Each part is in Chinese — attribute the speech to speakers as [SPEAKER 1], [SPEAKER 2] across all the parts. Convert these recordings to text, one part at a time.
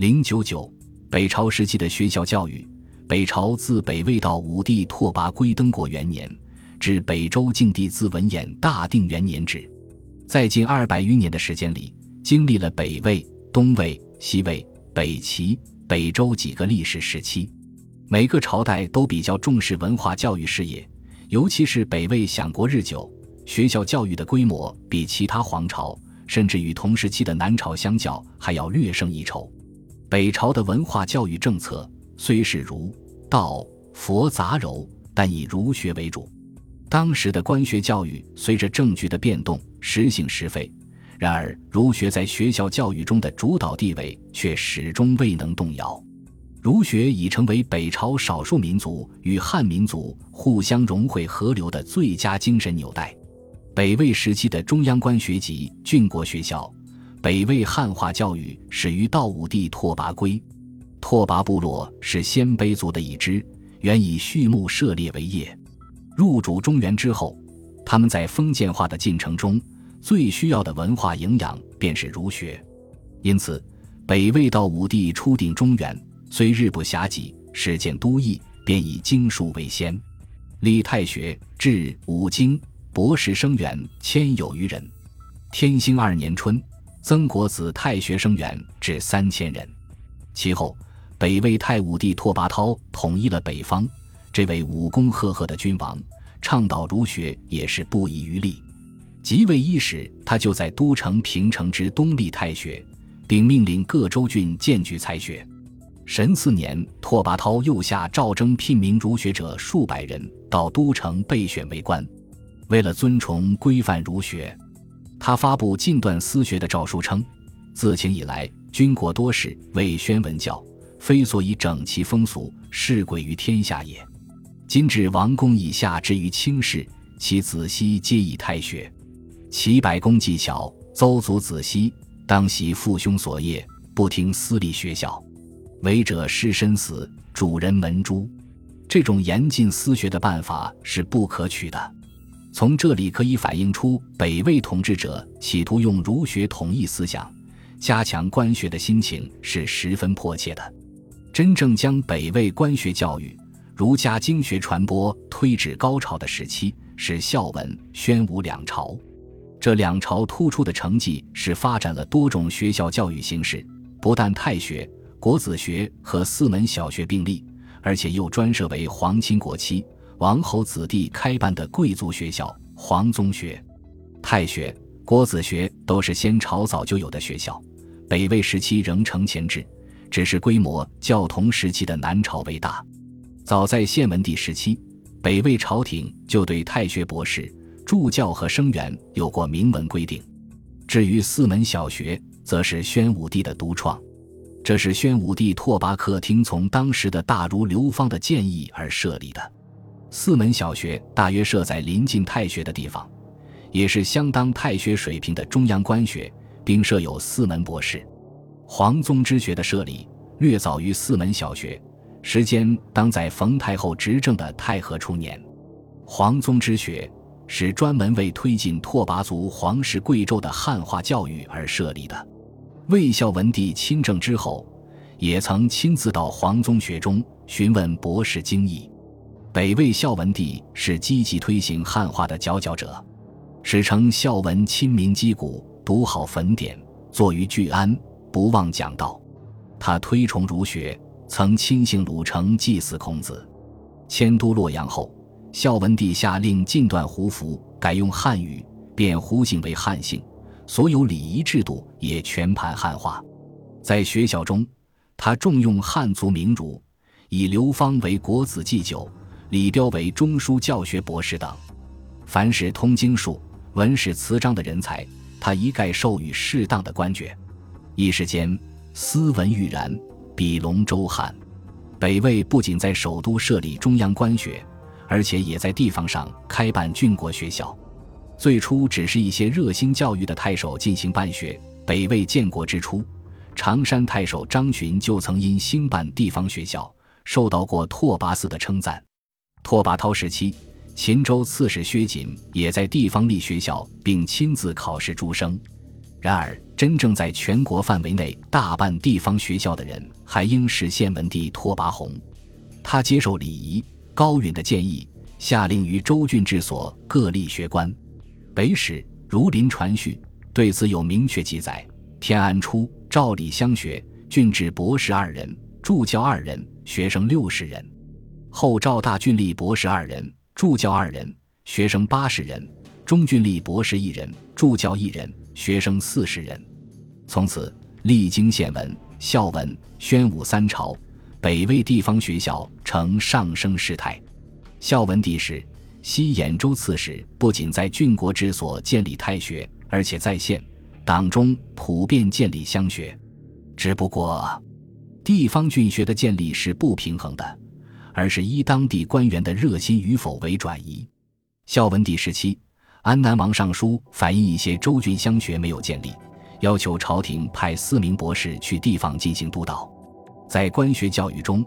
[SPEAKER 1] 零九九，北朝时期的学校教育。北朝自北魏到武帝拓跋圭登国元年，至北周静帝自文衍大定元年止，在近二百余年的时间里，经历了北魏、东魏、西魏、北齐、北周几个历史时期。每个朝代都比较重视文化教育事业，尤其是北魏享国日久，学校教育的规模比其他皇朝，甚至与同时期的南朝相较还要略胜一筹。北朝的文化教育政策。虽是儒、道、佛杂糅，但以儒学为主。当时的官学教育随着政局的变动时兴时废，然而儒学在学校教育中的主导地位却始终未能动摇。儒学已成为北朝少数民族与汉民族互相融汇合流的最佳精神纽带。北魏时期的中央官学及郡国学校，北魏汉化教育始于道武帝拓跋圭。拓跋部落是鲜卑族的一支，原以畜牧狩猎为业。入主中原之后，他们在封建化的进程中最需要的文化营养便是儒学。因此，北魏道武帝初定中原，虽日不暇给，始建都邑，便以经术为先，立太学，至五经，博士生源千有余人。天兴二年春，曾国子太学生源至三千人。其后。北魏太武帝拓跋焘统一了北方，这位武功赫赫的君王，倡导儒学也是不遗余力。即位伊始，他就在都城平城之东立太学，并命令各州郡建举才学。神四年，拓跋焘又下诏征聘名儒学者数百人到都城备选为官。为了尊崇规范儒学，他发布禁断私学的诏书称：“自秦以来，军国多事为宣文教。”非所以整齐风俗，是贵于天下也。今至王公以下之于卿士，其子息皆以太学。其百工技巧，邹族子息当习父兄所业，不听私立学校。违者失身死，主人门诛。这种严禁私学的办法是不可取的。从这里可以反映出北魏统治者企图用儒学统一思想，加强官学的心情是十分迫切的。真正将北魏官学教育、儒家经学传播推至高潮的时期是孝文、宣武两朝。这两朝突出的成绩是发展了多种学校教育形式，不但太学、国子学和四门小学并立，而且又专设为皇亲国戚、王侯子弟开办的贵族学校——皇宗学。太学、国子学都是先朝早就有的学校，北魏时期仍承前制。只是规模较同时期的南朝为大。早在献文帝时期，北魏朝廷就对太学博士、助教和生源有过明文规定。至于四门小学，则是宣武帝的独创。这是宣武帝拓跋克听从当时的大儒刘芳的建议而设立的。四门小学大约设在临近太学的地方，也是相当太学水平的中央官学，并设有四门博士。皇宗之学的设立略早于四门小学，时间当在冯太后执政的太和初年。皇宗之学是专门为推进拓跋族皇室贵胄的汉化教育而设立的。魏孝文帝亲政之后，也曾亲自到皇宗学中询问博士经义。北魏孝文帝是积极推行汉化的佼佼者，史称孝文亲民击鼓，读好坟典，坐于聚安。不忘讲道，他推崇儒学，曾亲信鲁成祭祀孔子。迁都洛阳后，孝文帝下令禁断胡服，改用汉语，变胡姓为汉姓，所有礼仪制度也全盘汉化。在学校中，他重用汉族名儒，以刘芳为国子祭酒，李彪为中书教学博士等。凡是通经术、文史词章的人才，他一概授予适当的官爵。一时间，斯文欲然，比龙周汉。北魏不仅在首都设立中央官学，而且也在地方上开办郡国学校。最初只是一些热心教育的太守进行办学。北魏建国之初，常山太守张巡就曾因兴办地方学校，受到过拓跋嗣的称赞。拓跋焘时期，秦州刺史薛瑾也在地方立学校，并亲自考试诸生。然而，真正在全国范围内大办地方学校的人，还应是献文帝拓跋宏。他接受礼仪、高允的建议，下令于州郡治所各立学官。北史《儒林传序》对此有明确记载：天安初，赵李相学，郡治博士二人，助教二人，学生六十人。后赵大郡立博士二人，助教二人，学生八十人；中郡立博士一人，助教一人，学生四十人。从此，历经宪文、孝文、宣武三朝，北魏地方学校呈上升势态。孝文帝时，西兖州刺史不仅在郡国之所建立太学，而且在县、党中普遍建立乡学。只不过，地方郡学的建立是不平衡的。而是依当地官员的热心与否为转移。孝文帝时期，安南王上书反映一些州郡乡学没有建立，要求朝廷派四名博士去地方进行督导。在官学教育中，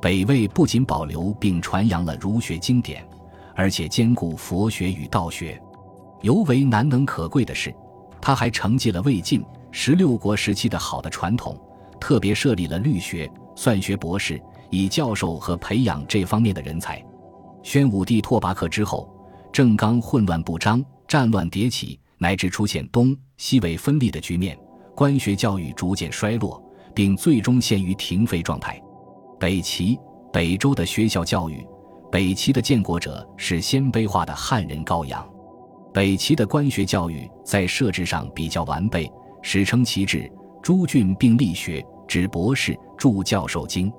[SPEAKER 1] 北魏不仅保留并传扬了儒学经典，而且兼顾佛学与道学。尤为难能可贵的是，他还承继了魏晋十六国时期的好的传统，特别设立了律学、算学博士。以教授和培养这方面的人才。宣武帝拓跋克之后，政纲混乱不章，战乱迭起，乃至出现东西北分立的局面，官学教育逐渐衰落，并最终陷于停废状态。北齐、北周的学校教育，北齐的建国者是鲜卑化的汉人高阳。北齐的官学教育在设置上比较完备，史称其制，诸郡并立学，指博士、助教授经。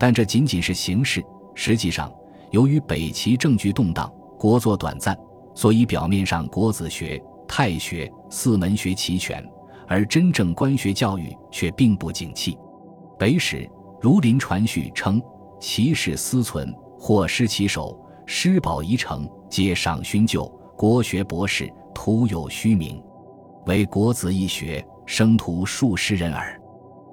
[SPEAKER 1] 但这仅仅是形式，实际上，由于北齐政局动荡，国祚短暂，所以表面上国子学、太学四门学齐全，而真正官学教育却并不景气。北史《儒林传序》称：“其士思存，或失其手，师宝遗成，皆赏勋就，国学博士，徒有虚名，为国子一学，生徒数十人耳。”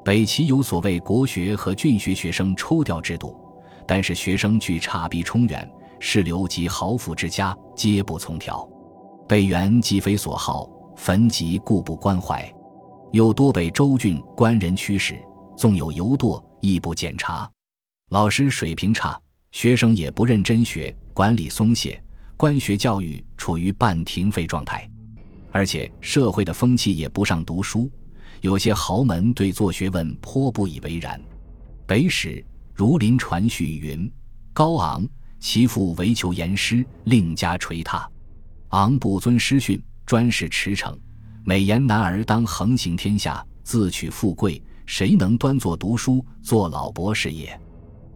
[SPEAKER 1] 北齐有所谓国学和郡学学生抽调制度，但是学生据差逼冲远，士流及豪富之家皆不从调。北元既非所好，焚籍故不关怀，又多被州郡官人驱使，纵有犹惰，亦不检查。老师水平差，学生也不认真学，管理松懈，官学教育处于半停废状态，而且社会的风气也不上读书。有些豪门对做学问颇不以为然。北史《儒林传序》云：“高昂其父为求言师，令家垂榻。昂不遵师训，专事驰骋，美言男儿当横行天下，自取富贵，谁能端坐读书，做老博士也？”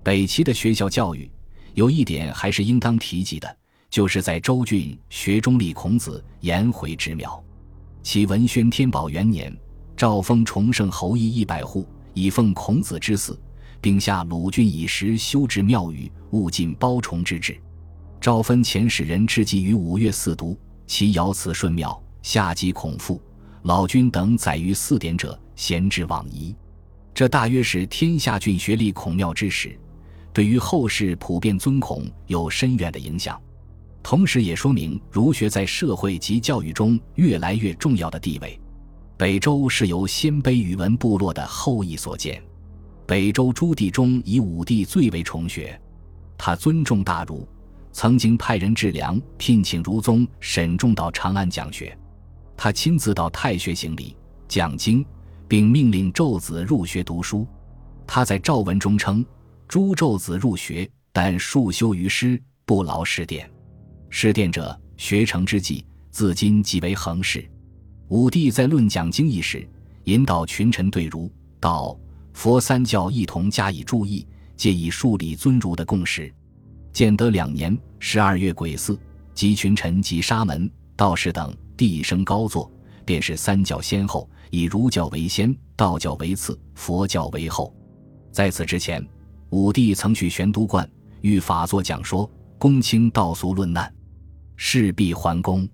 [SPEAKER 1] 北齐的学校教育有一点还是应当提及的，就是在州郡学中立孔子颜回之庙。其文宣天宝元年。诏封崇圣侯邑一百户，以奉孔子之祀，并下鲁郡以时修治庙宇，勿尽包崇之制。诏分遣使人至祭于五月四都，其爻辞顺庙，下祭孔父、老君等载于四典者，贤至往矣。这大约是天下郡学立孔庙之始，对于后世普遍尊孔有深远的影响，同时也说明儒学在社会及教育中越来越重要的地位。北周是由鲜卑宇文部落的后裔所建。北周诸帝中，以武帝最为崇学，他尊重大儒，曾经派人致良聘请儒宗沈仲到长安讲学。他亲自到太学行礼讲经，并命令胄子入学读书。他在诏文中称：“诸胄子入学，但束修于师，不劳师殿。师殿者，学成之际，自今即为恒事。”武帝在论讲经义时，引导群臣对儒、道、佛三教一同加以注意，借以树立尊儒的共识。建德两年十二月癸巳，集群臣及沙门、道士等，地升高座，便是三教先后，以儒教为先，道教为次，佛教为后。在此之前，武帝曾去玄都观，欲法作讲说，公卿道俗论难，势必还宫。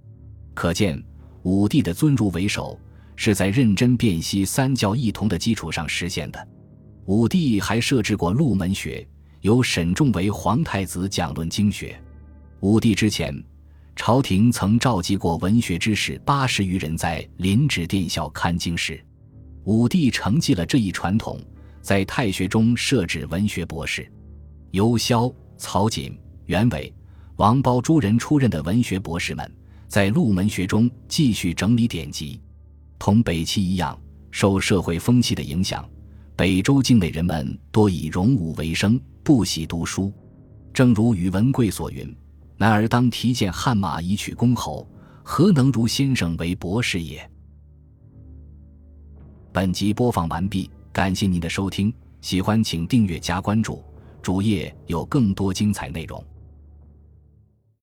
[SPEAKER 1] 可见。武帝的尊儒为首，是在认真辨析三教异同的基础上实现的。武帝还设置过入门学，由沈仲为皇太子讲论经学。武帝之前，朝廷曾召集过文学之士八十余人，在临指殿校看经史。武帝承继了这一传统，在太学中设置文学博士，由萧、曹锦、袁伟、王褒诸人出任的文学博士们，在入门学中继续整理典籍。同北齐一样，受社会风气的影响，北周境内人们多以戎武为生，不喜读书。正如宇文贵所云。男儿当提剑汗马以取公侯，何能如先生为博士也？本集播放完毕，感谢您的收听，喜欢请订阅加关注，主页有更多精彩内容。